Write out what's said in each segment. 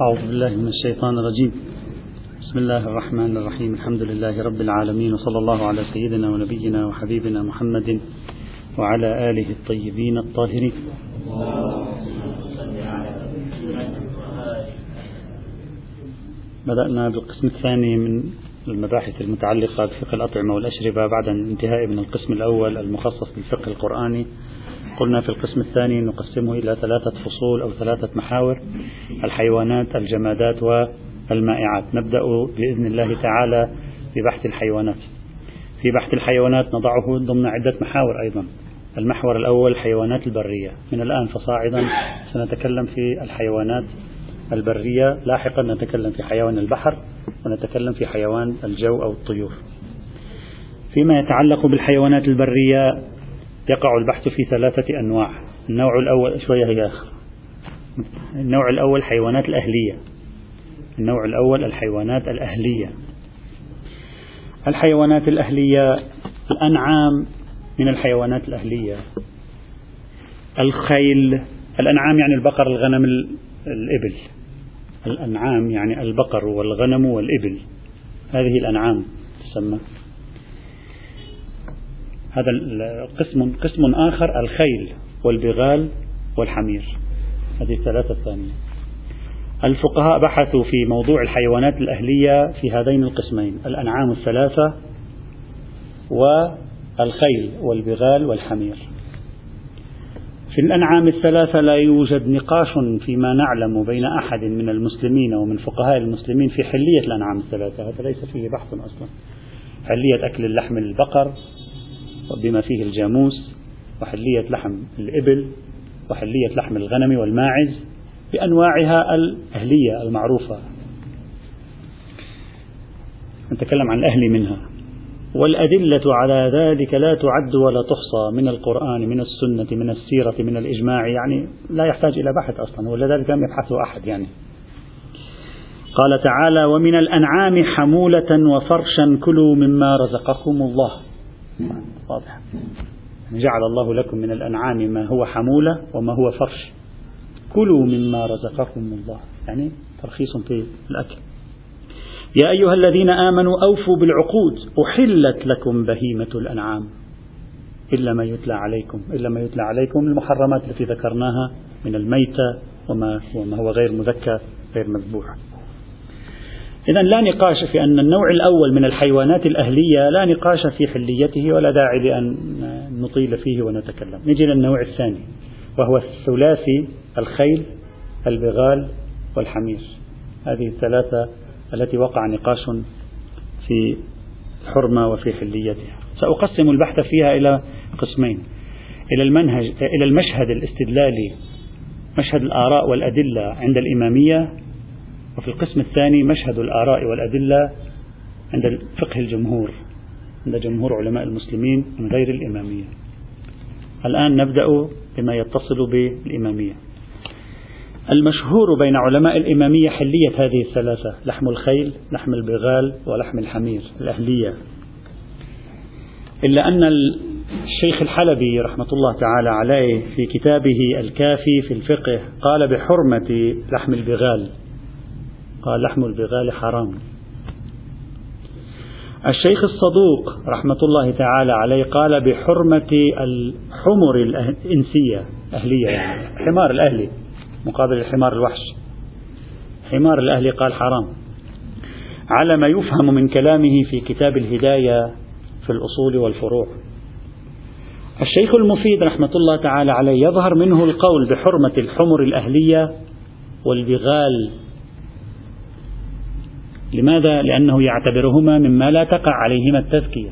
أعوذ بالله من الشيطان الرجيم. بسم الله الرحمن الرحيم. الحمد لله رب العالمين وصلى الله على سيدنا ونبينا وحبيبنا محمد وعلى آله الطيبين الطاهرين. بدأنا بالقسم الثاني من المباحث المتعلقة بفقه الأطعمة والأشربة بعد الانتهاء من القسم الأول المخصص بالفقه القرآني. قلنا في القسم الثاني نقسمه إلى ثلاثة فصول أو ثلاثة محاور الحيوانات الجمادات والمائعات. نبدأ بإذن الله تعالى ببحث الحيوانات. في بحث الحيوانات نضعه ضمن عدة محاور أيضا. المحور الأول الحيوانات البرية. من الآن فصاعدا سنتكلم في الحيوانات البرية. لاحقا نتكلم في حيوان البحر ونتكلم في حيوان الجو أو الطيور. فيما يتعلق بالحيوانات البرية يقع البحث في ثلاثة أنواع. النوع الأول شوية هي النوع الأول الحيوانات الأهلية. النوع الأول الحيوانات الأهلية. الحيوانات الأهلية الأنعام من الحيوانات الأهلية. الخيل الأنعام يعني البقر الغنم الإبل. الأنعام يعني البقر والغنم والإبل. هذه الأنعام تسمى. هذا قسم قسم آخر الخيل والبغال والحمير. هذه الثلاثة الثانية. الفقهاء بحثوا في موضوع الحيوانات الأهلية في هذين القسمين الأنعام الثلاثة والخيل والبغال والحمير. في الأنعام الثلاثة لا يوجد نقاش فيما نعلم بين أحد من المسلمين ومن فقهاء المسلمين في حلية الأنعام الثلاثة. هذا ليس فيه بحث أصلا. حلية أكل اللحم البقر بما فيه الجاموس وحلية لحم الإبل وحلية لحم الغنم والماعز بأنواعها الأهلية المعروفة. نتكلم عن الأهلي منها. والأدلة على ذلك لا تعد ولا تحصى من القرآن من السنة من السيرة من الإجماع يعني لا يحتاج إلى بحث أصلا ولذلك لم يبحثه أحد يعني. قال تعالى ومن الأنعام حمولة وفرشا كلوا مما رزقكم الله. واضح. جعل الله لكم من الأنعام ما هو حمولة وما هو فرش. كلوا مما رزقكم الله. يعني ترخيص في الأكل. يا أيها الذين آمنوا أوفوا بالعقود. أحلت لكم بهيمة الأنعام. إلا ما يتلى عليكم. إلا ما يتلى عليكم المحرمات التي ذكرناها من الميتة وما, وما هو غير مذكى غير مذبوح. إذا لا نقاش في أن النوع الأول من الحيوانات الأهلية لا نقاش في حليته ولا داعي لأن نطيل فيه ونتكلم. نجي للنوع الثاني وهو الثلاثي الخيل البغال والحمير. هذه الثلاثة التي وقع نقاش في حرمة وفي حليتها. سأقسم البحث فيها إلى قسمين. إلى المنهج إلى المشهد الاستدلالي مشهد الآراء والأدلة عند الإمامية وفي القسم الثاني مشهد الآراء والأدلة عند فقه الجمهور عند جمهور علماء المسلمين من غير الإمامية. الآن نبدأ بما يتصل بالإمامية. المشهور بين علماء الإمامية حلية هذه الثلاثة لحم الخيل لحم البغال ولحم الحمير الأهلية. إلا أن الشيخ الحلبي رحمة الله تعالى عليه في كتابه الكافي في الفقه قال بحرمة لحم البغال. قال لحم البغال حرام. الشيخ الصدوق رحمة الله تعالى عليه قال بحرمة الحمر الإنسية أهلية الحمار الأهلي مقابل الحمار الوحش. حمار الأهلي قال حرام. على ما يفهم من كلامه في كتاب الهداية في الأصول والفروع. الشيخ المفيد رحمة الله تعالى عليه يظهر منه القول بحرمة الحمر الأهلية والبغال لماذا؟ لأنه يعتبرهما مما لا تقع عليهما التزكية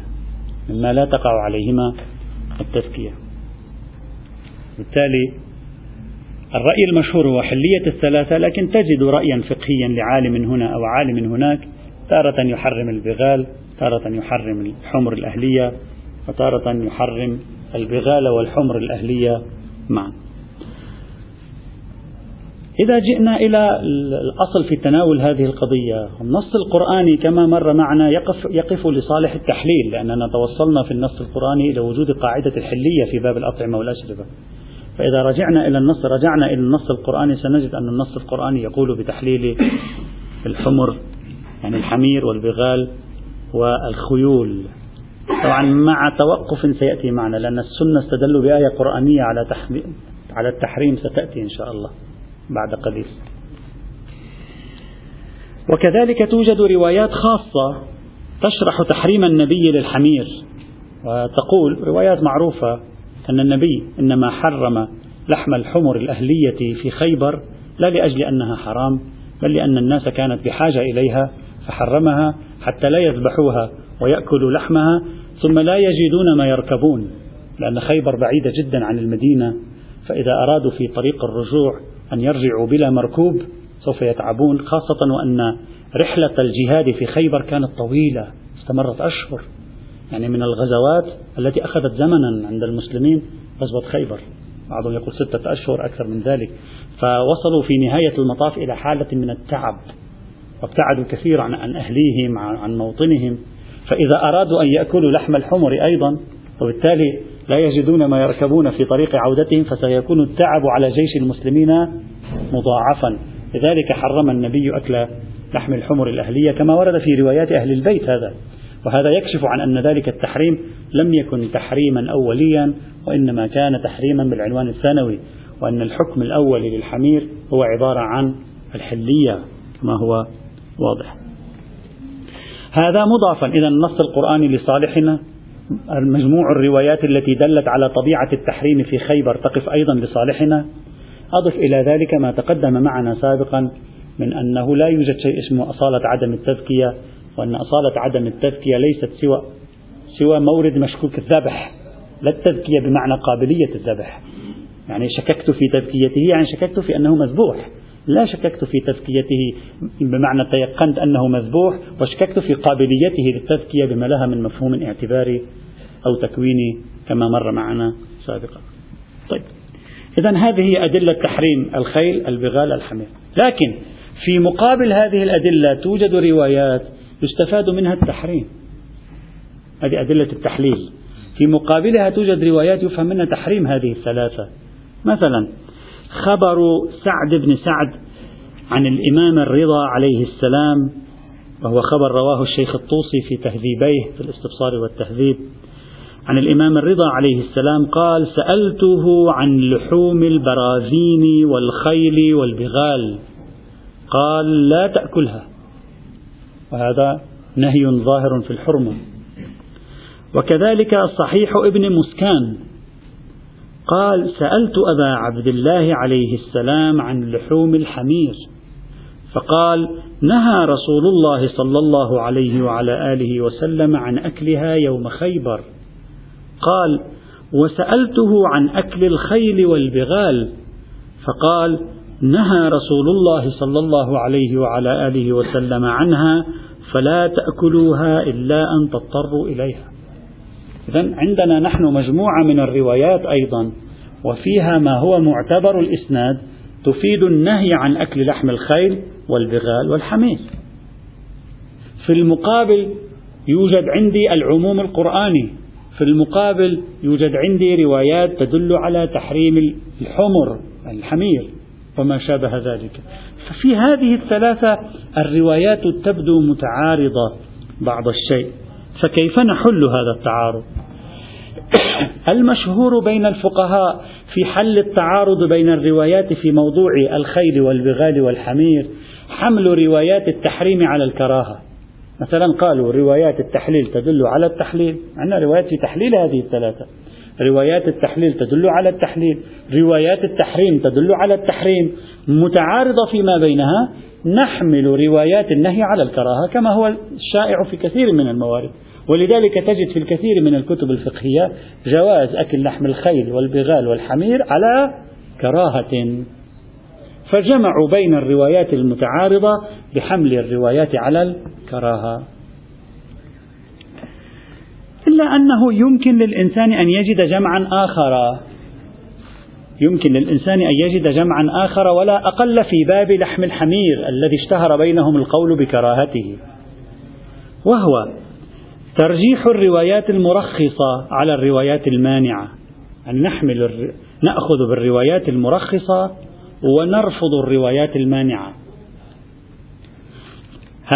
مما لا تقع عليهما التزكية بالتالي الرأي المشهور هو حلية الثلاثة لكن تجد رأيا فقهيا لعالم هنا أو عالم هناك تارة يحرم البغال تارة يحرم الحمر الأهلية وتارة يحرم البغال والحمر الأهلية معا. إذا جئنا إلى الأصل في تناول هذه القضية النص القرآني كما مر معنا يقف, يقف لصالح التحليل لأننا توصلنا في النص القرآني إلى وجود قاعدة الحلية في باب الأطعمة والأشربة. فإذا رجعنا إلى النص رجعنا إلى النص القرآني سنجد أن النص القرآني يقول بتحليل الحمر يعني الحمير والبغال والخيول. طبعا مع توقف سيأتي معنا لأن السنة استدلوا بآية قرآنية على على التحريم ستأتي إن شاء الله. بعد قليل. وكذلك توجد روايات خاصة تشرح تحريم النبي للحمير. وتقول روايات معروفة أن النبي إنما حرم لحم الحمر الأهلية في خيبر لا لأجل أنها حرام بل لأن الناس كانت بحاجة إليها فحرمها حتى لا يذبحوها ويأكلوا لحمها ثم لا يجدون ما يركبون لأن خيبر بعيدة جدا عن المدينة فإذا أرادوا في طريق الرجوع أن يرجعوا بلا مركوب سوف يتعبون خاصة وأن رحلة الجهاد في خيبر كانت طويلة استمرت أشهر. يعني من الغزوات التي أخذت زمنا عند المسلمين غزوة خيبر. بعضهم يقول ستة أشهر أكثر من ذلك. فوصلوا في نهاية المطاف إلى حالة من التعب وابتعدوا كثيرا عن أهليهم عن موطنهم. فإذا أرادوا أن يأكلوا لحم الحمر أيضا وبالتالي لا يجدون ما يركبون في طريق عودتهم فسيكون التعب على جيش المسلمين مضاعفا. لذلك حرم النبي أكل لحم الحمر الأهلية كما ورد في روايات أهل البيت هذا. وهذا يكشف عن أن ذلك التحريم لم يكن تحريما أوليا وإنما كان تحريما بالعنوان الثانوي وأن الحكم الأول للحمير هو عبارة عن الحلية كما هو واضح. هذا مضافا إلى النص القرآني لصالحنا مجموع الروايات التي دلت على طبيعة التحريم في خيبر تقف أيضا لصالحنا. أضف إلى ذلك ما تقدم معنا سابقا من أنه لا يوجد شيء اسمه أصالة عدم التذكية وأن أصالة عدم التذكية ليست سوى سوى مورد مشكوك الذبح لا التذكية بمعنى قابلية الذبح. يعني شككت في تذكيته يعني شككت في أنه مذبوح. لا شككت في تزكيته بمعنى تيقنت أنه مذبوح وشككت في قابليته للتزكية بما لها من مفهوم اعتباري أو تكويني كما مر معنا سابقا. طيب إذا هذه أدلة تحريم الخيل البغال الحمير. لكن في مقابل هذه الأدلة توجد روايات يستفاد منها التحريم. هذه أدلة التحليل. في مقابلها توجد روايات يفهم منها تحريم هذه الثلاثة. مثلا خبر سعد بن سعد عن الإمام الرضا عليه السلام وهو خبر رواه الشيخ الطوسي في تهذيبيه في الاستبصار والتهذيب. عن الإمام الرضا عليه السلام قال سألته عن لحوم البرازين والخيل والبغال. قال لا تأكلها. وهذا نهي ظاهر في الحرمة. وكذلك صحيح ابن مسكان قال سألت أبا عبد الله عليه السلام عن لحوم الحمير. فقال نهى رسول الله صلى الله عليه وعلى آله وسلم عن أكلها يوم خيبر. قال وسألته عن أكل الخيل والبغال. فقال نهى رسول الله صلى الله عليه وعلى آله وسلم عنها فلا تأكلوها إلا أن تضطروا إليها. إذا عندنا نحن مجموعة من الروايات أيضا وفيها ما هو معتبر الإسناد تفيد النهي عن أكل لحم الخيل والبغال والحمير. في المقابل يوجد عندي العموم القرآني في المقابل يوجد عندي روايات تدل على تحريم الحمر الحمير وما شابه ذلك. ففي هذه الثلاثة الروايات تبدو متعارضة بعض الشيء. فكيف نحل هذا التعارض؟ المشهور بين الفقهاء في حل التعارض بين الروايات في موضوع الخيل والبغال والحمير حمل روايات التحريم على الكراهة. مثلا قالوا روايات التحليل تدل على التحليل. عندنا روايات في تحليل هذه الثلاثة. روايات التحليل تدل على التحليل. روايات التحريم تدل على التحريم. متعارضة فيما بينها نحمل روايات النهي على الكراهة كما هو الشائع في كثير من الموارد. ولذلك تجد في الكثير من الكتب الفقهية جواز أكل لحم الخيل والبغال والحمير على كراهة. فجمعوا بين الروايات المتعارضة بحمل الروايات على الكراهة. إلا أنه يمكن للإنسان أن يجد جمعا آخر. يمكن للإنسان أن يجد جمعا آخر ولا أقل في باب لحم الحمير الذي اشتهر بينهم القول بكراهته. وهو ترجيح الروايات المرخصة على الروايات المانعة. أن نحمل نأخذ بالروايات المرخصة ونرفض الروايات المانعة.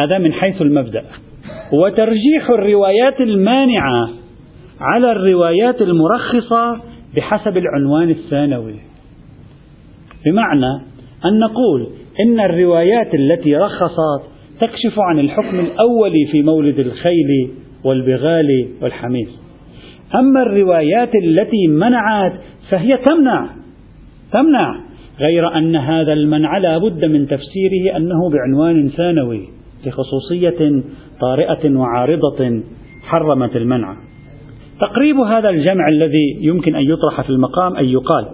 هذا من حيث المبدأ. وترجيح الروايات المانعة على الروايات المرخصة بحسب العنوان الثانوي. بمعنى أن نقول إن الروايات التي رخصت تكشف عن الحكم الأولي في مولد الخيل والبغال والحمير. أما الروايات التي منعت فهي تمنع تمنع غير أن هذا المنع لا بد من تفسيره أنه بعنوان ثانوي لخصوصية طارئة وعارضة حرمت المنع. تقريب هذا الجمع الذي يمكن أن يطرح في المقام أن يقال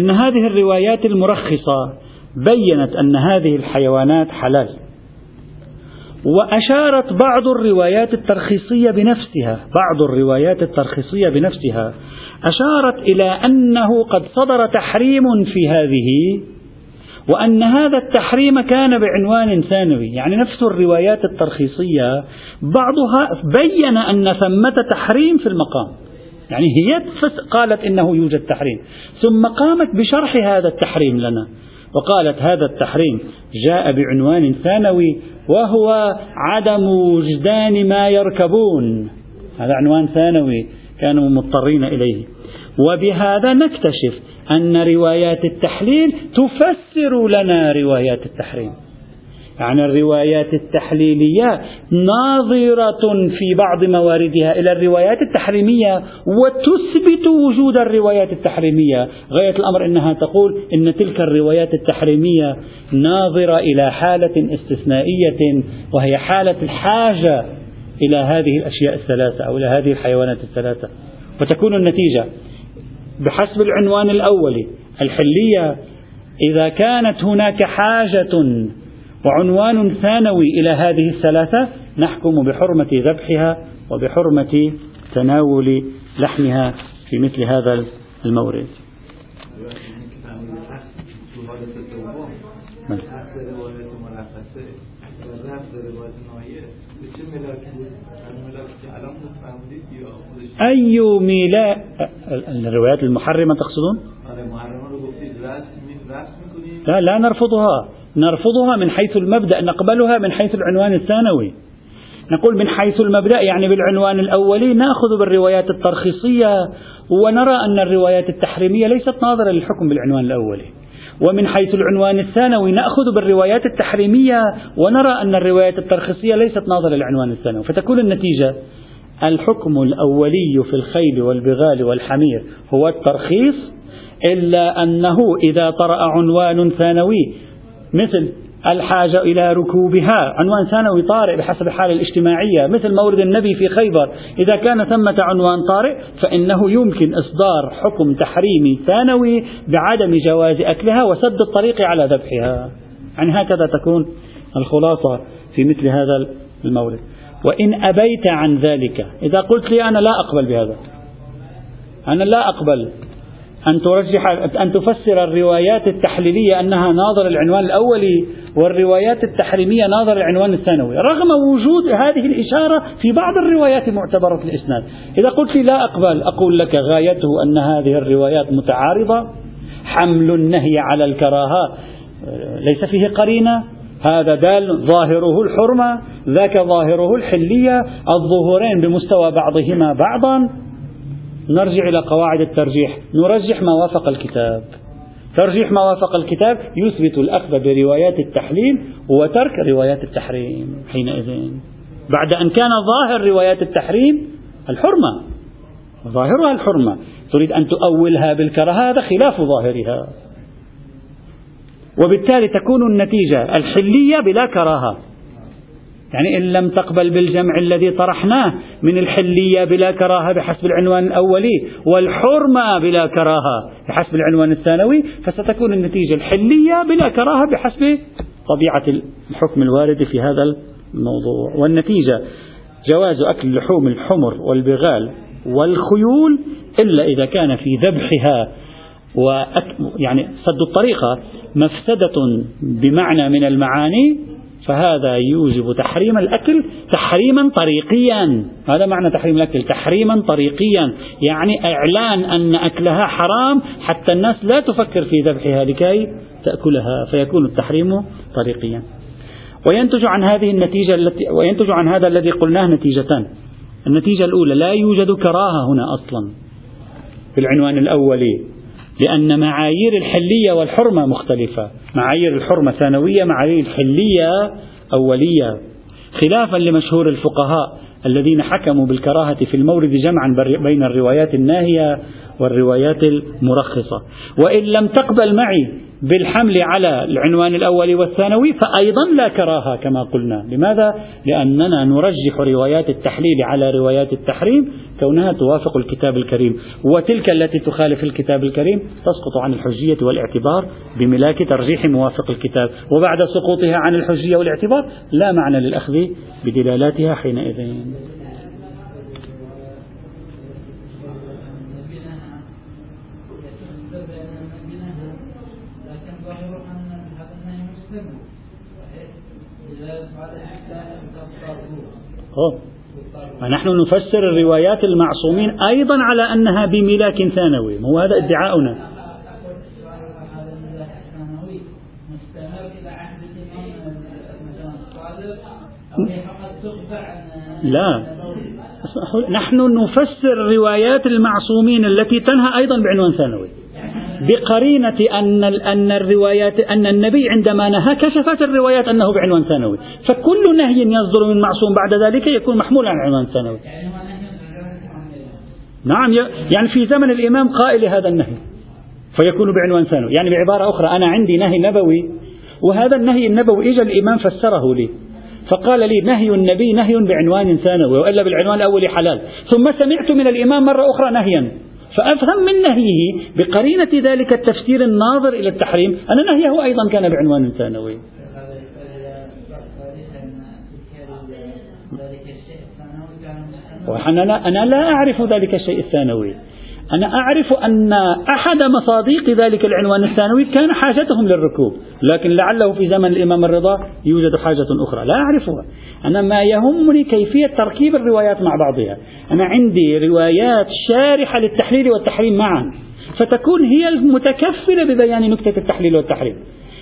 إن هذه الروايات المرخصة بينت أن هذه الحيوانات حلال. وأشارت بعض الروايات الترخيصية بنفسها بعض الروايات الترخيصية بنفسها أشارت إلى أنه قد صدر تحريم في هذه وأن هذا التحريم كان بعنوان ثانوي. يعني نفس الروايات الترخيصية بعضها بين أن ثمة تحريم في المقام. يعني هي قالت إنه يوجد تحريم ثم قامت بشرح هذا التحريم لنا. وقالت هذا التحريم جاء بعنوان ثانوي وهو عدم وجدان ما يركبون. هذا عنوان ثانوي كانوا مضطرين إليه. وبهذا نكتشف أن روايات التحليل تفسر لنا روايات التحريم. يعني الروايات التحليلية ناظرة في بعض مواردها إلى الروايات التحريمية وتثبت وجود الروايات التحريمية. غاية الأمر أنها تقول أن تلك الروايات التحريمية ناظرة إلى حالة استثنائية وهي حالة الحاجة إلى هذه الأشياء الثلاثة أو إلى هذه الحيوانات الثلاثة. وتكون النتيجة بحسب العنوان الأولي الحلية إذا كانت هناك حاجة وعنوان ثانوي إلى هذه الثلاثة نحكم بحرمة ذبحها وبحرمة تناول لحمها في مثل هذا المورد أي ميلاد الروايات المحرمة تقصدون؟ لا لا نرفضها نرفضها من حيث المبدأ نقبلها من حيث العنوان الثانوي. نقول من حيث المبدأ يعني بالعنوان الأولي نأخذ بالروايات الترخيصية ونرى أن الروايات التحريمية ليست ناظرة للحكم بالعنوان الأولي. ومن حيث العنوان الثانوي نأخذ بالروايات التحريمية ونرى أن الروايات الترخيصية ليست ناظرة للعنوان الثانوي. فتكون النتيجة الحكم الأولي في الخيل والبغال والحمير هو الترخيص إلا أنه إذا طرأ عنوان ثانوي مثل الحاجة إلى ركوبها. عنوان ثانوي طارئ بحسب الحالة الاجتماعية. مثل مورد النبي في خيبر. إذا كان ثمة عنوان طارئ فإنه يمكن إصدار حكم تحريمي ثانوي بعدم جواز أكلها وسد الطريق على ذبحها. يعني هكذا تكون الخلاصة في مثل هذا المورد. وإن أبيت عن ذلك. إذا قلت لي أنا لا أقبل بهذا. أنا لا أقبل. أن ترجح أن تفسر الروايات التحليلية أنها ناظر العنوان الأولي والروايات التحريمية ناظر العنوان الثانوي رغم وجود هذه الإشارة في بعض الروايات معتبرة الإسناد. إذا قلت لي لا أقبل أقول لك غايته أن هذه الروايات متعارضة حمل النهي على الكراهة ليس فيه قرينة هذا دال ظاهره الحرمة ذاك ظاهره الحلية الظهورين بمستوى بعضهما بعضا نرجع إلى قواعد الترجيح. نرجح ما وافق الكتاب. ترجيح ما وافق الكتاب يثبت الأخذ بروايات التحليل وترك روايات التحريم حينئذ. بعد أن كان ظاهر روايات التحريم الحرمة. ظاهرها الحرمة. تريد أن تؤولها بالكراهة هذا خلاف ظاهرها. وبالتالي تكون النتيجة الحلية بلا كراهة. يعني إن لم تقبل بالجمع الذي طرحناه من الحلية بلا كراهة بحسب العنوان الأولي والحرمة بلا كراهة بحسب العنوان الثانوي فستكون النتيجة الحلية بلا كراهة بحسب طبيعة الحكم الوارد في هذا الموضوع. والنتيجة جواز أكل لحوم الحمر والبغال والخيول إلا إذا كان في ذبحها. وأك يعني سد الطريقة مفسدة بمعنى من المعاني فهذا يوجب تحريم الأكل تحريما طريقيا. هذا معنى تحريم الأكل تحريما طريقيا. يعني إعلان أن أكلها حرام حتى الناس لا تفكر في ذبحها لكي تأكلها فيكون التحريم طريقيا. وينتج عن هذه النتيجة التي وينتج عن هذا الذي قلناه نتيجتان. النتيجة الأولى لا يوجد كراهة هنا أصلا في العنوان الأولي لأن معايير الحلية والحرمة مختلفة. معايير الحرمة ثانوية معايير الحلية أولية خلافا لمشهور الفقهاء الذين حكموا بالكراهة في المورد جمعا بين الروايات الناهية والروايات المرخصة. وإن لم تقبل معي بالحمل على العنوان الأول والثانوي فأيضا لا كراهة كما قلنا. لماذا؟ لأننا نرجح روايات التحليل على روايات التحريم كونها توافق الكتاب الكريم. وتلك التي تخالف الكتاب الكريم تسقط عن الحجية والاعتبار بملاك ترجيح موافق الكتاب. وبعد سقوطها عن الحجية والاعتبار لا معنى للأخذ بدلالاتها حينئذ. ونحن نفسر الروايات المعصومين أيضا على أنها بملاك ثانوي. هو هذا ادعاؤنا؟ لا. نحن نفسر روايات المعصومين التي تنهى أيضا بعنوان ثانوي. بقرينة أن أن الروايات أن النبي عندما نهى كشفت الروايات أنه بعنوان ثانوي، فكل نهي يصدر من معصوم بعد ذلك يكون محمولا على عنوان ثانوي. نعم يعني في زمن الإمام قائل هذا النهي فيكون بعنوان ثانوي، يعني بعبارة أخرى أنا عندي نهي نبوي وهذا النهي النبوي إجا الإمام فسره لي. فقال لي نهي النبي نهي بعنوان ثانوي وإلا بالعنوان الأول حلال. ثم سمعت من الإمام مرة أخرى نهيا. فأفهم من نهيه بقرينة ذلك التفسير الناظر إلى التحريم. أن نهيه أيضا كان بعنوان ثانوي. أنا لا أعرف ذلك الشيء الثانوي. أنا أعرف أن أحد مصاديق ذلك العنوان الثانوي كان حاجتهم للركوب لكن لعله في زمن الإمام الرضا يوجد حاجة أخرى لا أعرفها. أنا ما يهمني كيفية تركيب الروايات مع بعضها. أنا عندي روايات شارحة للتحليل والتحريم معا فتكون هي المتكفلة ببيان نكتة التحليل والتحريم.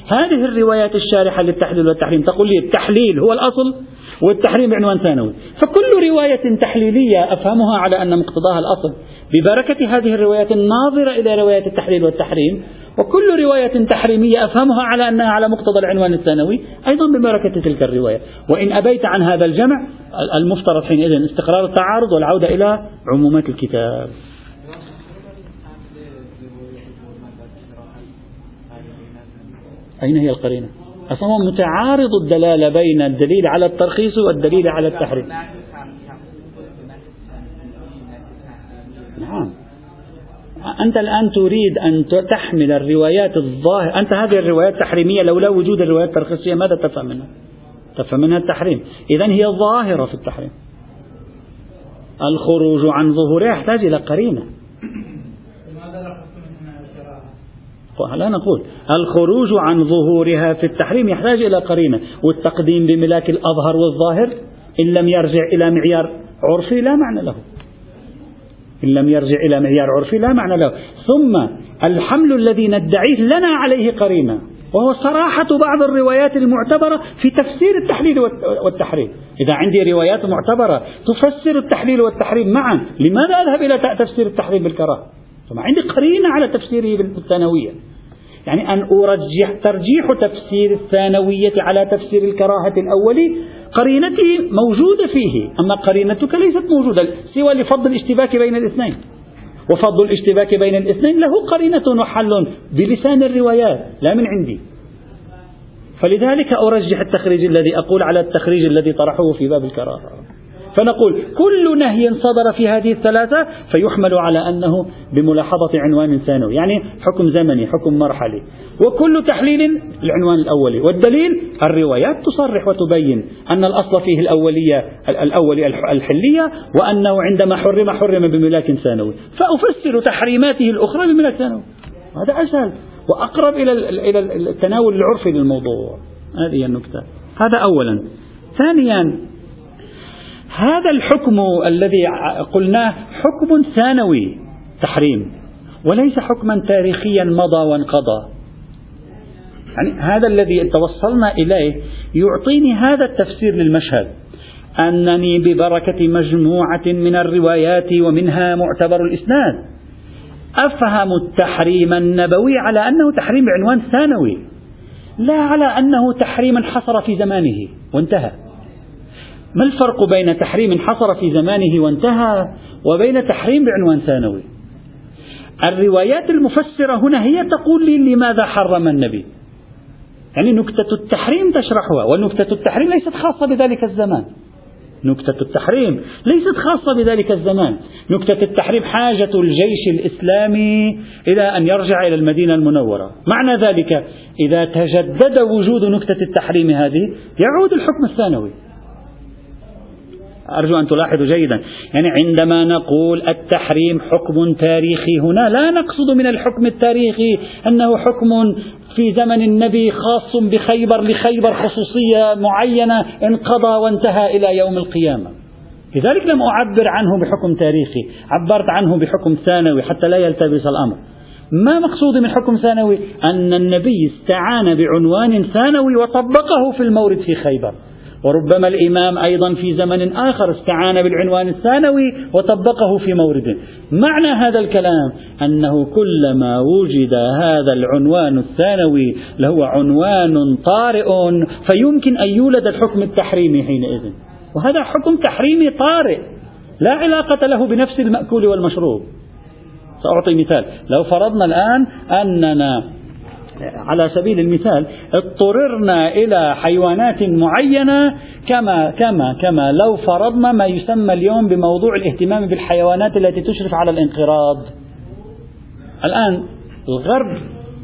هذه الروايات الشارحة للتحليل والتحريم تقول لي التحليل هو الأصل والتحريم بعنوان ثانوي. فكل رواية تحليلية أفهمها على أن مقتضاها الأصل. ببركة هذه الروايات الناظرة إلى رواية التحليل والتحريم وكل رواية تحريمية أفهمها على أنها على مقتضى العنوان الثانوي أيضا ببركة تلك الرواية. وإن أبيت عن هذا الجمع المفترض حينئذ استقرار التعارض والعودة إلى عمومات الكتاب. أين هي القرينة؟ أصلا متعارض الدلالة بين الدليل على الترخيص والدليل على التحريم. نعم. أنت الآن تريد أن تحمل الروايات الظاهرة أنت هذه الروايات التحريمية لولا وجود الروايات الترخيصية ماذا تفهم منها؟ تفهم منها التحريم. إذا هي ظاهرة في التحريم. الخروج عن ظهورها يحتاج إلى قرينة. لا نقول. الخروج عن ظهورها في التحريم يحتاج إلى قرينة. والتقديم بملاك الأظهر والظاهر إن لم يرجع إلى معيار عرفي لا معنى له. إن لم يرجع إلى معيار عرفي لا معنى له. ثم الحمل الذي ندعيه لنا عليه قرينة وهو صراحة بعض الروايات المعتبرة في تفسير التحليل والتحريم. إذا عندي روايات معتبرة تفسر التحليل والتحريم معا لماذا أذهب إلى تفسير التحريم بالكراهة؟ ثم عندي قرينة على تفسيره بالثانوية. يعني أن أرجح ترجيح تفسير الثانوية على تفسير الكراهة الأولي قرينتي موجودة فيه. أما قرينتك ليست موجودة سوى لفضل الاشتباك بين الاثنين. وفضل الاشتباك بين الاثنين له قرينة وحل بلسان الروايات لا من عندي. فلذلك أرجح التخريج الذي أقول على التخريج الذي طرحه في باب الكراهة. فنقول كل نهي صدر في هذه الثلاثة فيحمل على أنه بملاحظة عنوان ثانوي يعني حكم زمني حكم مرحلي. وكل تحليل العنوان الأولي. والدليل الروايات تصرح وتبين أن الأصل فيه الأولية الأولي الحلية وأنه عندما حرم حرم بملاك ثانوي. فأفسر تحريماته الأخرى بملاك ثانوي. هذا أسهل وأقرب إلى إلى التناول العرفي للموضوع. هذه النكتة. هذا أولا. ثانيا هذا الحكم الذي قلناه حكم ثانوي تحريم وليس حكما تاريخيا مضى وانقضى. يعني هذا الذي توصلنا إليه يعطيني هذا التفسير للمشهد. أنني ببركة مجموعة من الروايات ومنها معتبر الإسناد. أفهم التحريم النبوي على أنه تحريم بعنوان ثانوي لا على أنه تحريم انحصر في زمانه وانتهى. ما الفرق بين تحريم انحصر في زمانه وانتهى وبين تحريم بعنوان ثانوي؟ الروايات المفسرة هنا هي تقول لي لماذا حرم النبي. يعني نكتة التحريم تشرحها ونكتة التحريم ليست خاصة بذلك الزمان. نكتة التحريم ليست خاصة بذلك الزمان. نكتة التحريم حاجة الجيش الإسلامي إلى أن يرجع إلى المدينة المنورة. معنى ذلك إذا تجدد وجود نكتة التحريم هذه يعود الحكم الثانوي. أرجو أن تلاحظوا جيدا. يعني عندما نقول التحريم حكم تاريخي هنا لا نقصد من الحكم التاريخي أنه حكم في زمن النبي خاص بخيبر لخيبر خصوصية معينة انقضى وانتهى إلى يوم القيامة. لذلك لم أعبر عنه بحكم تاريخي عبرت عنه بحكم ثانوي حتى لا يلتبس الأمر. ما مقصودي من حكم ثانوي؟ أن النبي استعان بعنوان ثانوي وطبقه في المورد في خيبر. وربما الإمام أيضا في زمن آخر استعان بالعنوان الثانوي وطبقه في مورد معنى هذا الكلام أنه كلما وجد هذا العنوان الثانوي لهو عنوان طارئ فيمكن أن يولد الحكم التحريمي حينئذ. وهذا حكم تحريمي طارئ. لا علاقة له بنفس المأكول والمشروب. سأعطي مثال. لو فرضنا الآن أننا على سبيل المثال اضطررنا إلى حيوانات معينة كما كما كما لو فرضنا ما يسمى اليوم بموضوع الاهتمام بالحيوانات التي تشرف على الانقراض. الآن الغرب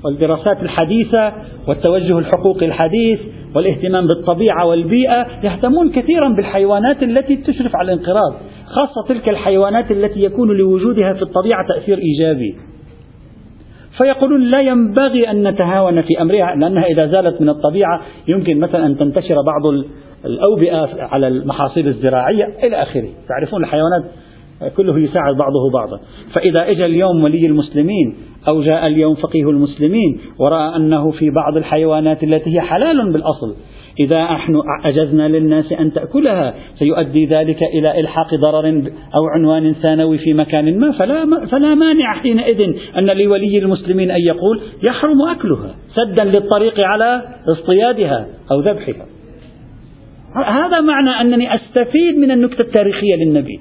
والدراسات الحديثة والتوجه الحقوقي الحديث والاهتمام بالطبيعة والبيئة يهتمون كثيرا بالحيوانات التي تشرف على الانقراض خاصة تلك الحيوانات التي يكون لوجودها في الطبيعة تأثير إيجابي فيقولون لا ينبغي أن نتهاون في أمرها لأنها إذا زالت من الطبيعة يمكن مثلا أن تنتشر بعض الأوبئة على المحاصيل الزراعية إلى آخره. تعرفون الحيوانات كله يساعد بعضه بعضا. فإذا إجا اليوم ولي المسلمين أو جاء اليوم فقيه المسلمين ورأى أنه في بعض الحيوانات التي هي حلال بالأصل إذا نحن أجزنا للناس أن تأكلها سيؤدي ذلك إلى إلحاق ضرر أو عنوان ثانوي في مكان ما. فلا, فلا مانع حينئذ أن لولي المسلمين أن يقول يحرم أكلها سدا للطريق على اصطيادها أو ذبحها. هذا معنى أنني أستفيد من النكتة التاريخية للنبي.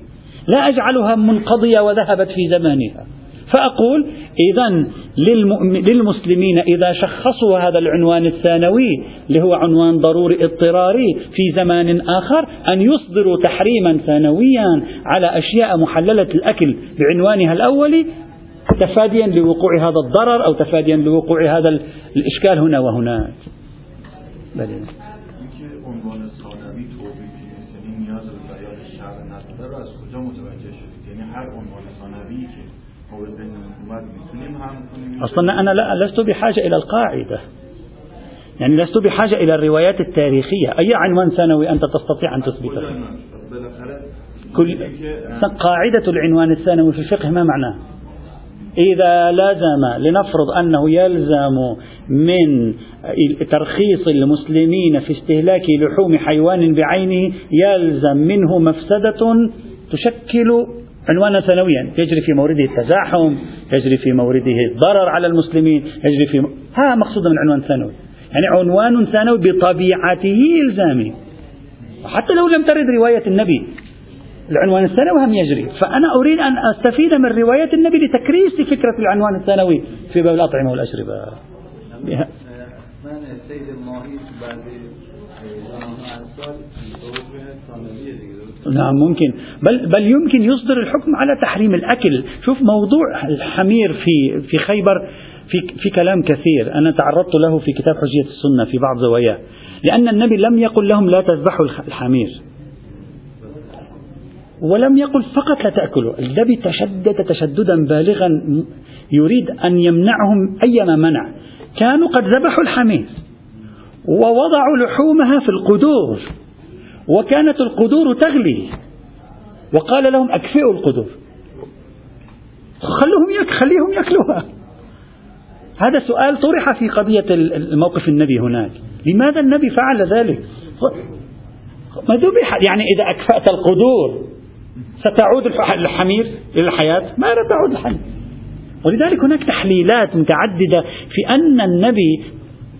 لا أجعلها منقضية وذهبت في زمانها. فأقول إذا للمسلمين إذا شخصوا هذا العنوان الثانوي اللي هو عنوان ضروري اضطراري في زمان آخر أن يصدروا تحريما ثانويا على أشياء محللة الأكل بعنوانها الأولي تفاديا لوقوع هذا الضرر أو تفاديا لوقوع هذا الإشكال هنا وهناك. أصلا أنا لا لست بحاجة إلى القاعدة. يعني لست بحاجة إلى الروايات التاريخية. أي عنوان ثانوي أنت تستطيع أن تثبته؟ كل قاعدة العنوان الثانوي في الفقه ما معناه؟ إذا لزم لنفرض أنه يلزم من ترخيص المسلمين في استهلاك لحوم حيوان بعينه يلزم منه مفسدة تشكل عنوانا ثانويا. يجري في مورده التزاحم يجري في مورده الضرر على المسلمين يجري في م... ها مقصود من عنوان ثانوي. يعني عنوان ثانوي بطبيعته إلزامي حتى لو لم ترد رواية النبي. العنوان الثانوي هم يجري. فأنا أريد أن أستفيد من رواية النبي لتكريس فكرة العنوان الثانوي في باب الأطعمة والأشربة. نعم ممكن. بل بل يمكن يصدر الحكم على تحريم الأكل، شوف موضوع الحمير في في خيبر في في كلام كثير، أنا تعرضت له في كتاب حجية السنة في بعض زواياه، لأن النبي لم يقل لهم لا تذبحوا الحمير. ولم يقل فقط لا تأكلوا، النبي تشدد تشددا بالغا يريد أن يمنعهم أيما منع، كانوا قد ذبحوا الحمير ووضعوا لحومها في القدور. وكانت القدور تغلي. وقال لهم أكفئوا القدور. خلوهم يك خليهم يأكلوها. هذا سؤال طرح في قضية الموقف النبي هناك. لماذا النبي فعل ذلك؟ ما ذبح. يعني إذا أكفأت القدور ستعود الحمير إلى الحياة؟ ما تعود الحمير. ولذلك هناك تحليلات متعددة في أن النبي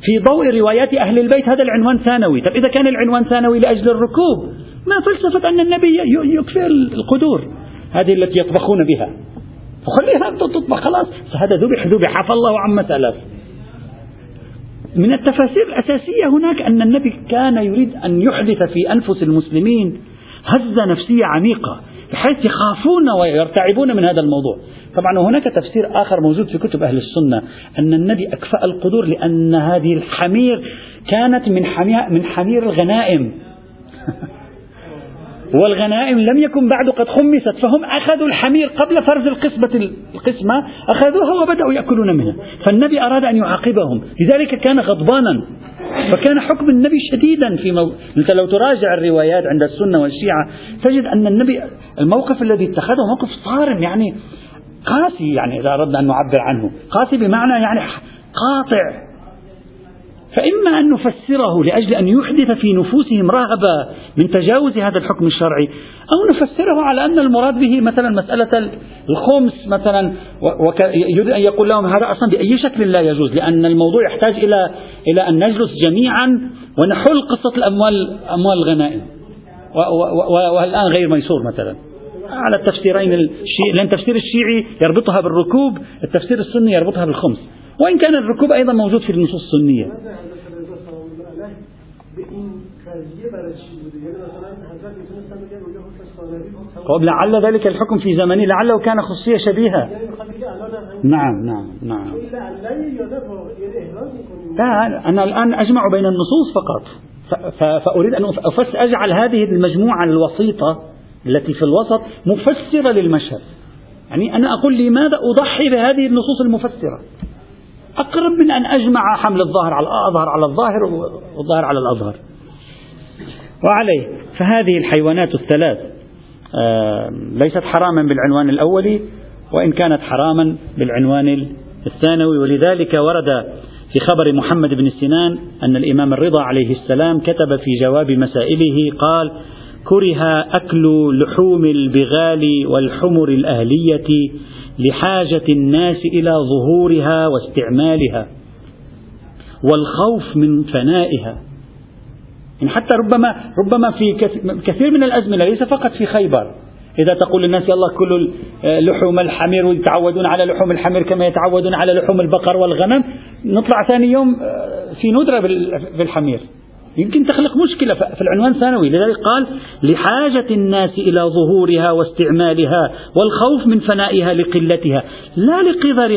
في ضوء روايات أهل البيت هذا العنوان ثانوي. طب إذا كان العنوان ثانوي لأجل الركوب ما فلسفة أن النبي يكفي القدور. هذه التي يطبخون بها. وخليها تطبخ خلاص. هذا ذبح ذبح. عفى الله عما سلف من التفاسير الأساسية هناك أن النبي كان يريد أن يحدث في أنفس المسلمين هزة نفسية عميقة. بحيث يخافون ويرتعبون من هذا الموضوع. طبعا وهناك تفسير آخر موجود في كتب أهل السنة أن النبي أكفأ القدور لأن هذه الحمير كانت من حمير, من حمير الغنائم. والغنائم لم يكن بعد قد خمست فهم أخذوا الحمير قبل فرز القسمة القسمة أخذوها وبدأوا يأكلون منها. فالنبي أراد أن يعاقبهم لذلك كان غضبانا فكان حكم النبي شديدا في مو... أنت لو تراجع الروايات عند السنة والشيعة تجد أن النبي الموقف الذي اتخذه موقف صارم يعني قاسي يعني إذا أردنا أن نعبر عنه قاسي بمعنى يعني قاطع. فإما أن نفسره لأجل أن يحدث في نفوسهم رهبة من تجاوز هذا الحكم الشرعي أو نفسره على أن المراد به مثلا مسألة الخمس مثلا يريد أن يقول لهم هذا أصلا بأي شكل لا يجوز لأن الموضوع يحتاج إلى إلى أن نجلس جميعا ونحل قصة الأموال أموال الغنائم. والآن غير ميسور مثلا. على التفسيرين الشيعي لأن التفسير الشيعي يربطها بالركوب التفسير السني يربطها بالخمس. وإن كان الركوب أيضا موجود في النصوص السنية. طب لعل ذلك الحكم في زمنه لعله كان خصية شبيهة. نعم نعم نعم. لا أنا الآن أجمع بين النصوص فقط. فأريد أن أجعل هذه المجموعة الوسيطة التي في الوسط مفسرة للمشهد. يعني أنا أقول لماذا أضحي بهذه النصوص المفسرة؟ أقرب من أن أجمع حمل الظاهر على الأظهر على الظاهر والظاهر على الأظهر. وعليه. فهذه الحيوانات الثلاث ليست حراما بالعنوان الأولي وإن كانت حراما بالعنوان الثانوي. ولذلك ورد في خبر محمد بن سنان أن الإمام الرضا عليه السلام كتب في جواب مسائله قال كره أكل لحوم البغال والحمر الأهلية لحاجة الناس إلى ظهورها واستعمالها والخوف من فنائها. يعني حتى ربما ربما في كثير من الأزمنة ليس فقط في خيبر. إذا تقول للناس يلا كلوا لحوم الحمير ويتعودون على لحوم الحمير كما يتعودون على لحوم البقر والغنم نطلع ثاني يوم آه، في ندرة بالحمير. يمكن تخلق مشكلة في العنوان الثانوي لذلك قال لحاجة الناس إلى ظهورها واستعمالها والخوف من فنائها لقلتها لا لقدر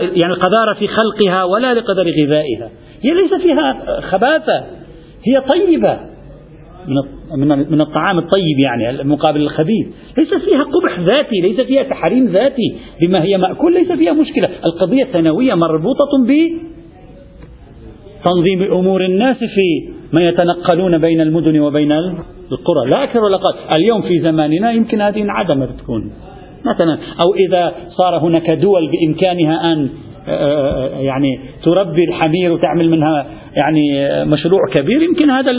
يعني القذارة في خلقها ولا لقدر غذائها. هي ليس فيها خباثة هي طيبة. من من الطعام الطيب يعني مقابل الخبيث. ليس فيها قبح ذاتي ليس فيها تحريم ذاتي بما هي مأكول ليس فيها مشكلة. القضية الثانوية مربوطة ب تنظيم أمور الناس في ما يتنقلون بين المدن وبين القرى. لا أكثر ولا أقل. اليوم في زماننا يمكن هذه انعدمت تكون. مثلا أو إذا صار هناك دول بإمكانها أن آه، آه، آه، يعني تربي الحمير وتعمل منها يعني مشروع كبير يمكن هذا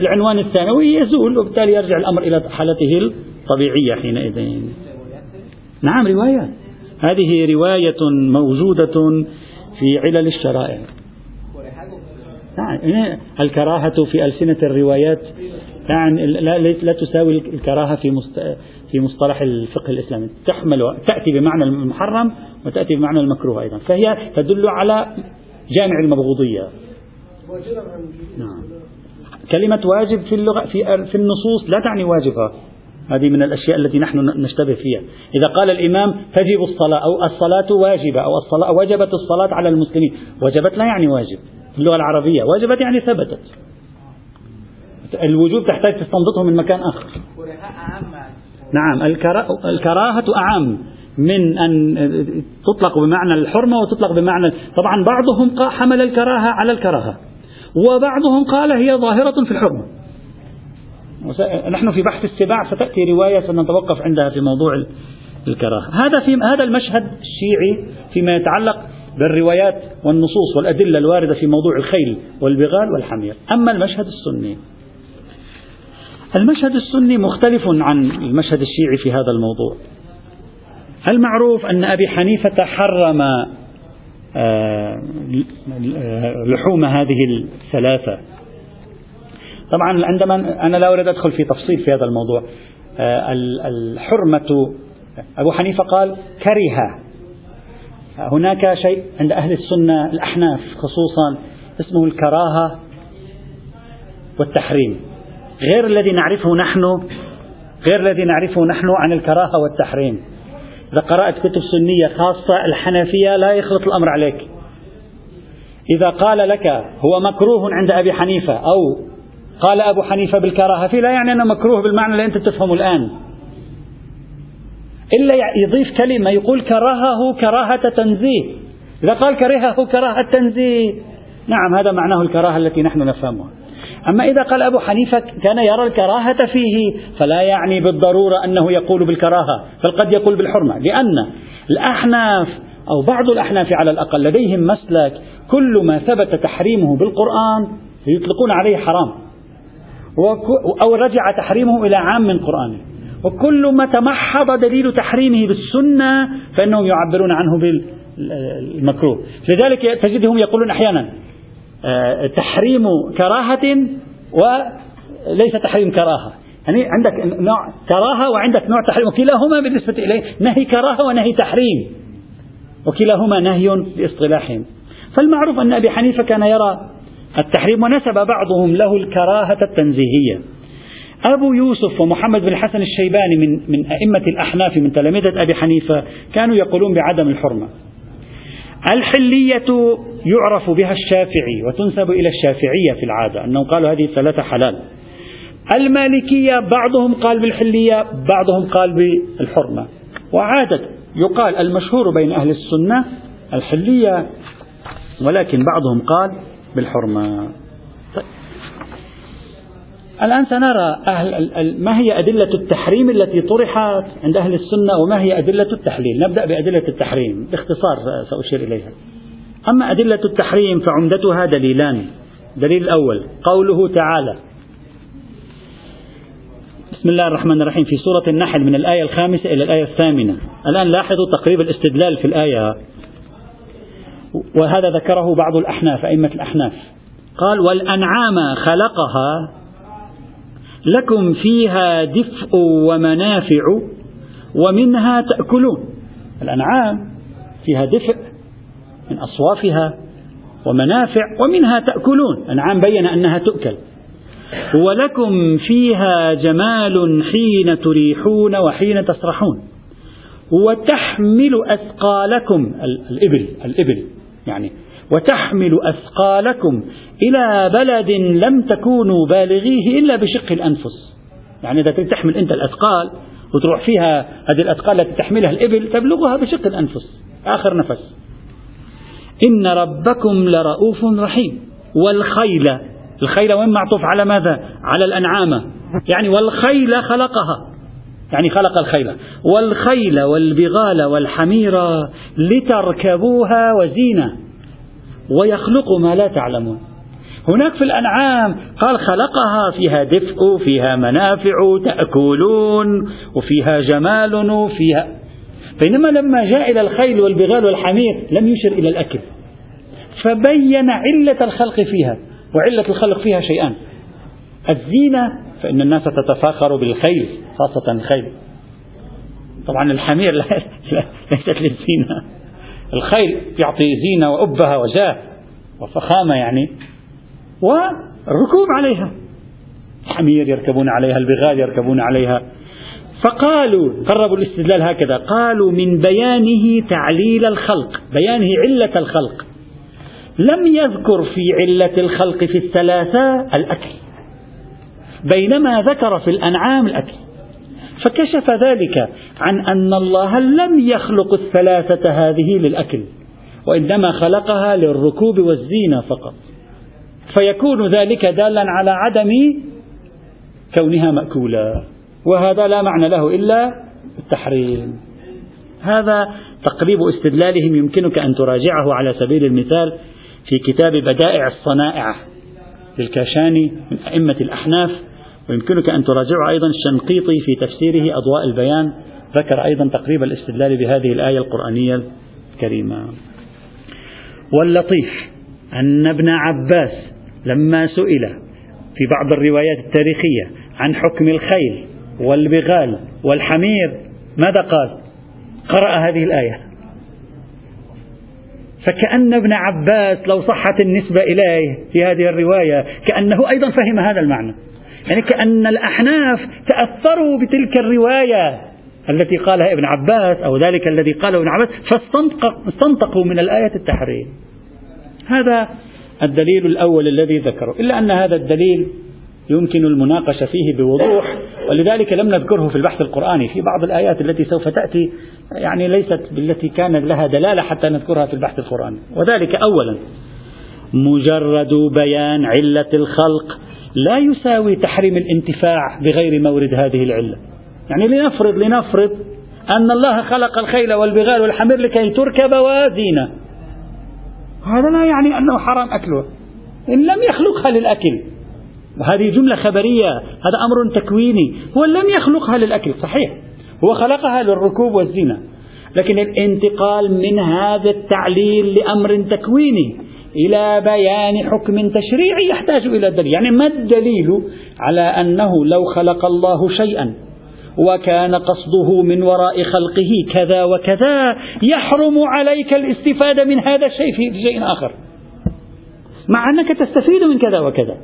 العنوان الثانوي يزول وبالتالي يرجع الأمر إلى حالته الطبيعية حينئذ. نعم روايات هذه رواية موجودة في علل الشرائع. نعم الكراهة في ألسنة الروايات يعني لا, تساوي الكراهة في في مصطلح الفقه الإسلامي. تحمل تأتي بمعنى المحرم وتأتي بمعنى المكروه أيضا. فهي تدل على جامع المبغوضية. نعم. كلمة واجب في اللغة في في النصوص لا تعني واجبة. هذه من الأشياء التي نحن نشتبه فيها. إذا قال الإمام تجب الصلاة أو الصلاة واجبة أو الصلاة وجبت الصلاة على المسلمين. وجبت لا يعني واجب. اللغة العربية. وجبت يعني ثبتت. الوجوب تحتاج تستنبطه من مكان آخر. نعم الكراهة أعم من أن تطلق بمعنى الحرمة وتطلق بمعنى طبعا بعضهم حمل الكراهة على الكراهة وبعضهم قال هي ظاهرة في الحرمة. نحن في بحث السباع ستأتي رواية سنتوقف عندها في موضوع الكراهة. هذا في هذا المشهد الشيعي فيما يتعلق بالروايات والنصوص والأدلة الواردة في موضوع الخيل والبغال والحمير. أما المشهد السني المشهد السني مختلف عن المشهد الشيعي في هذا الموضوع. المعروف أن أبي حنيفة حرم آه، لحوم هذه الثلاثة. طبعا عندما أنا لا أريد أدخل في تفصيل في هذا الموضوع آه، الحرمة أبو حنيفة قال كره. هناك شيء عند أهل السنة الأحناف خصوصا اسمه الكراهة والتحريم. غير الذي نعرفه نحن غير الذي نعرفه نحن عن الكراهة والتحريم. إذا قرأت كتب سنية خاصة الحنفية لا يخلط الأمر عليك. إذا قال لك هو مكروه عند أبي حنيفة أو قال أبو حنيفة بالكراهة فيه لا يعني أنه مكروه بالمعنى اللي أنت تفهمه الآن. إلا يضيف كلمة يقول كرهه كراهة تنزيه. إذا قال كرهه كراهة تنزيه. نعم هذا معناه الكراهة التي نحن نفهمها. أما إذا قال أبو حنيفة كان يرى الكراهة فيه فلا يعني بالضرورة أنه يقول بالكراهة بل قد يقول بالحرمة. لأن الأحناف أو بعض الأحناف على الأقل لديهم مسلك كل ما ثبت تحريمه بالقرآن يطلقون عليه حرام. أو رجع تحريمه إلى عام من قرآنه. وكل ما تمحض دليل تحريمه بالسنة فإنهم يعبرون عنه بالمكروه لذلك تجدهم يقولون أحيانا آه، تحريم كراهة وليس تحريم كراهة. يعني عندك نوع كراهة وعندك نوع تحريم وكلاهما بالنسبة إليه نهي كراهة ونهي تحريم وكلاهما نهي باصطلاحهم فالمعروف أن أبي حنيفة كان يرى التحريم ونسب بعضهم له الكراهة التنزيهية. أبو يوسف ومحمد بن الحسن الشيباني من من أئمة الأحناف من تلامذة أبي حنيفة كانوا يقولون بعدم الحرمة. الحلية يعرف بها الشافعي وتنسب إلى الشافعية في العادة أنهم قالوا هذه الثلاثة حلال. المالكية بعضهم قال بالحلية بعضهم قال بالحرمة. وعادة يقال المشهور بين أهل السنة الحلية ولكن بعضهم قال بالحرمة. الآن سنرى أهل ما هي أدلة التحريم التي طرحت عند أهل السنة وما هي أدلة التحليل؟ نبدأ بأدلة التحريم باختصار سأشير إليها. أما أدلة التحريم فعمدتها دليلان. الدليل الأول قوله تعالى بسم الله الرحمن الرحيم في سورة النحل من الآية الخامسة إلى الآية الثامنة. الآن لاحظوا تقريب الاستدلال في الآية. وهذا ذكره بعض الأحناف أئمة الأحناف. قال والأنعام خلقها لكم فيها دفء ومنافع ومنها تأكلون. الأنعام فيها دفء من أصوافها ومنافع ومنها تأكلون. أنعام بين أنها تؤكل. ولكم فيها جمال حين تريحون وحين تسرحون. وتحمل أثقالكم. الإبل الإبل. يعني وتحمل أثقالكم إلى بلد لم تكونوا بالغيه إلا بشق الأنفس. يعني إذا تحمل أنت الأثقال وتروح فيها هذه الأثقال التي تحملها الإبل تبلغها بشق الأنفس آخر نفس. إن ربكم لرؤوف رحيم. والخيل الخيل وين معطوف على ماذا؟ على الأنعام يعني والخيل خلقها. يعني خلق الخيل. والخيل والبغال والحمير لتركبوها وزينة. ويخلق ما لا تعلمون. هناك في الأنعام قال خلقها فيها دفء فيها منافع تأكلون وفيها جمال وفيها بينما لما جاء إلى الخيل والبغال والحمير لم يشر إلى الأكل. فبين علة الخلق فيها وعلة الخلق فيها شيئان الزينة فإن الناس تتفاخر بالخيل خاصة الخيل. طبعا الحمير ليست للزينة. الخيل يعطي زينة وأبهة وجاه وفخامة يعني والركوب عليها. الحمير يركبون عليها البغال يركبون عليها. فقالوا قربوا الاستدلال هكذا قالوا من بيانه تعليل الخلق بيانه علة الخلق. لم يذكر في علة الخلق في الثلاثة الأكل بينما ذكر في الأنعام الأكل. فكشف ذلك عن أن الله لم يخلق الثلاثة هذه للأكل وإنما خلقها للركوب والزينة فقط. فيكون ذلك دالا على عدم كونها مأكولة وهذا لا معنى له إلا التحريم. هذا تقريب استدلالهم يمكنك أن تراجعه على سبيل المثال في كتاب بدائع الصنائع للكاشاني من أئمة الأحناف ويمكنك أن تراجعه أيضا الشنقيطي في تفسيره أضواء البيان ذكر أيضا تقريب الاستدلال بهذه الآية القرآنية الكريمة. واللطيف أن ابن عباس لما سئل في بعض الروايات التاريخية عن حكم الخيل والبغال والحمير ماذا قال؟ قرأ هذه الآية. فكأن ابن عباس لو صحت النسبة إليه في هذه الرواية كأنه أيضا فهم هذا المعنى. يعني كأن الأحناف تأثروا بتلك الرواية. التي قالها ابن عباس أو ذلك الذي قاله ابن عباس فاستنطقوا من الآية التحريم. هذا الدليل الأول الذي ذكره. إلا أن هذا الدليل يمكن المناقشة فيه بوضوح ولذلك لم نذكره في البحث القرآني. في بعض الآيات التي سوف تأتي يعني ليست بالتي كان لها دلالة حتى نذكرها في البحث القرآني. وذلك أولا مجرد بيان علة الخلق لا يساوي تحريم الانتفاع بغير مورد هذه العلة. يعني لنفرض لنفرض أن الله خلق الخيل والبغال والحمير لكي تركب وزينة هذا لا يعني أنه حرام أكلها إن لم يخلقها للأكل. وهذه جملة خبرية. هذا أمر تكويني. هو لم يخلقها للأكل. صحيح. هو خلقها للركوب والزينة. لكن الانتقال من هذا التعليل لأمر تكويني إلى بيان حكم تشريعي يحتاج إلى دليل. يعني ما الدليل على أنه لو خلق الله شيئا؟ وكان قصده من وراء خلقه كذا وكذا يحرم عليك الاستفادة من هذا الشيء في شيء آخر. مع أنك تستفيد من كذا وكذا.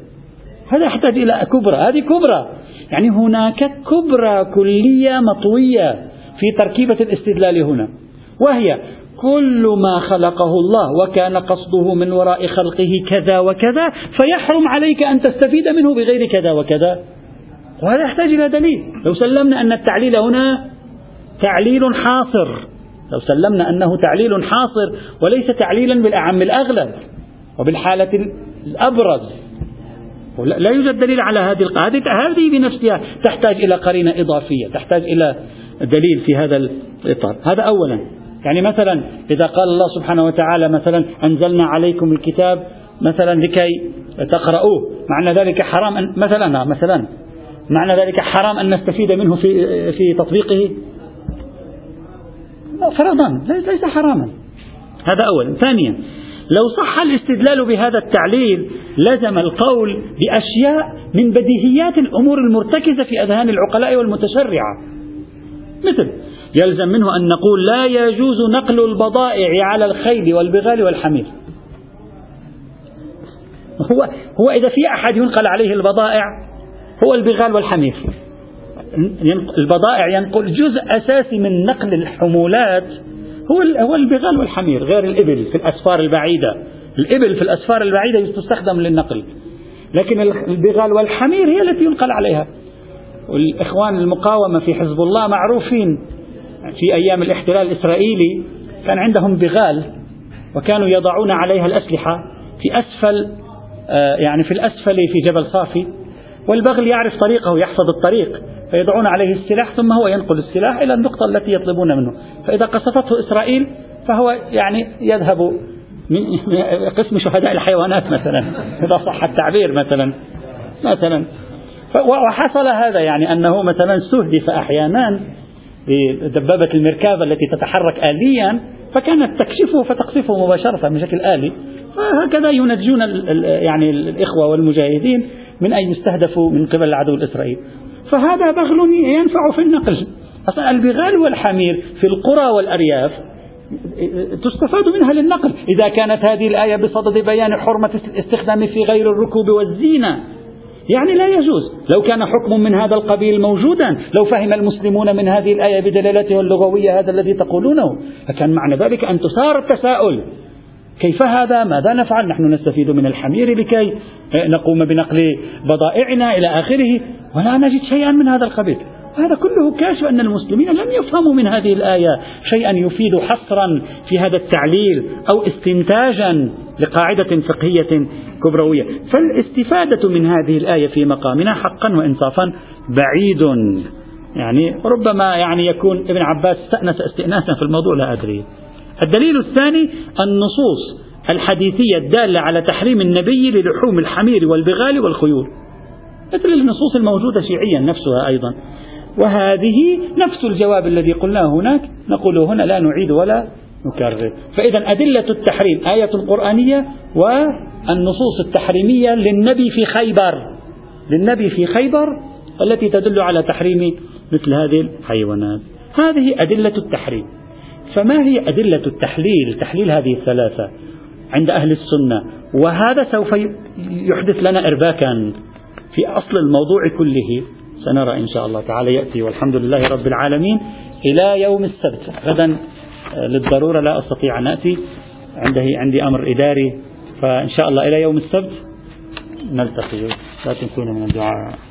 هذا يحتاج إلى كبرى. هذه كبرى. يعني هناك كبرى كلية مطوية في تركيبة الاستدلال هنا. وهي كل ما خلقه الله وكان قصده من وراء خلقه كذا وكذا فيحرم عليك أن تستفيد منه بغير كذا وكذا. وهذا يحتاج إلى دليل. لو سلمنا أن التعليل هنا تعليل حاصر. لو سلمنا أنه تعليل حاصر وليس تعليلا بالأعم الأغلب وبالحالة الأبرز. لا يوجد دليل على هذه القاعدة هذه بنفسها تحتاج إلى قرينة إضافية تحتاج إلى دليل في هذا الإطار. هذا أولا. يعني مثلا إذا قال الله سبحانه وتعالى مثلا أنزلنا عليكم الكتاب مثلا لكي تقرؤوه معنى ذلك حرام أن مثلا مثلا معنى ذلك حرام أن نستفيد منه في في تطبيقه؟ فرضا ليس حراما. هذا أولا ثانيا لو صح الاستدلال بهذا التعليل لزم القول بأشياء من بديهيات الأمور المرتكزة في أذهان العقلاء والمتشرعة. مثل يلزم منه أن نقول لا يجوز نقل البضائع على الخيل والبغال والحمير. هو هو إذا في أحد ينقل عليه البضائع هو البغال والحمير. البضائع ينقل جزء أساسي من نقل الحمولات هو هو البغال والحمير غير الإبل في الأسفار البعيدة. الإبل في الأسفار البعيدة تستخدم للنقل لكن البغال والحمير هي التي ينقل عليها. والإخوان المقاومة في حزب الله معروفين في أيام الاحتلال الإسرائيلي كان عندهم بغال وكانوا يضعون عليها الأسلحة في أسفل آه، يعني في الأسفل في جبل صافي. والبغل يعرف طريقه يحفظ الطريق فيضعون عليه السلاح ثم هو ينقل السلاح إلى النقطة التي يطلبون منه. فإذا قصفته إسرائيل فهو يعني يذهب من قسم شهداء الحيوانات مثلا إذا صح التعبير مثلا مثلا. وحصل هذا يعني أنه مثلا استهدف أحيانا بدبابة المركبة التي تتحرك آليا فكانت تكشفه فتقصفه مباشرة بشكل آلي. فهكذا ينجون يعني الإخوة والمجاهدين من أن يستهدفوا من قبل العدو الإسرائيلي؟ فهذا بغل ينفع في النقل. أصلا البغال والحمير في القرى والأرياف تستفاد منها للنقل. إذا كانت هذه الآية بصدد بيان حرمة الاستخدام في غير الركوب والزينة يعني لا يجوز. لو كان حكم من هذا القبيل موجودا لو فهم المسلمون من هذه الآية بدلالتها اللغوية هذا الذي تقولونه فكان معنى ذلك أن تثار التساؤل. كيف هذا؟ ماذا نفعل؟ نحن نستفيد من الحمير لكي نقوم بنقل بضائعنا إلى آخره ولا نجد شيئا من هذا القبيل هذا كله كاشف أن المسلمين لم يفهموا من هذه الآية شيئا يفيد حصرا في هذا التعليل أو استنتاجا لقاعدة فقهية كبروية. فالاستفادة من هذه الآية في مقامنا حقا وإنصافا بعيد. يعني ربما يعني يكون ابن عباس استأنس استئناسا في الموضوع لا أدري. الدليل الثاني النصوص الحديثية الدالة على تحريم النبي للحوم الحمير والبغال والخيول مثل النصوص الموجودة شيعيا نفسها أيضا. وهذه نفس الجواب الذي قلناه هناك نقوله هنا لا نعيد ولا نكرر. فإذا أدلة التحريم آية قرآنية والنصوص التحريمية للنبي في خيبر. للنبي في خيبر التي تدل على تحريم مثل هذه الحيوانات. هذه أدلة التحريم. فما هي أدلة التحليل؟ تحليل هذه الثلاثة عند أهل السنة. وهذا سوف يحدث لنا إرباكا في أصل الموضوع كله. سنرى إن شاء الله تعالى يأتي. والحمد لله رب العالمين. إلى يوم السبت. غدا آه، للضرورة لا أستطيع أن أتي عندي, عندي أمر إداري. فإن شاء الله إلى يوم السبت نلتقي. لا تنسونا من الدعاء.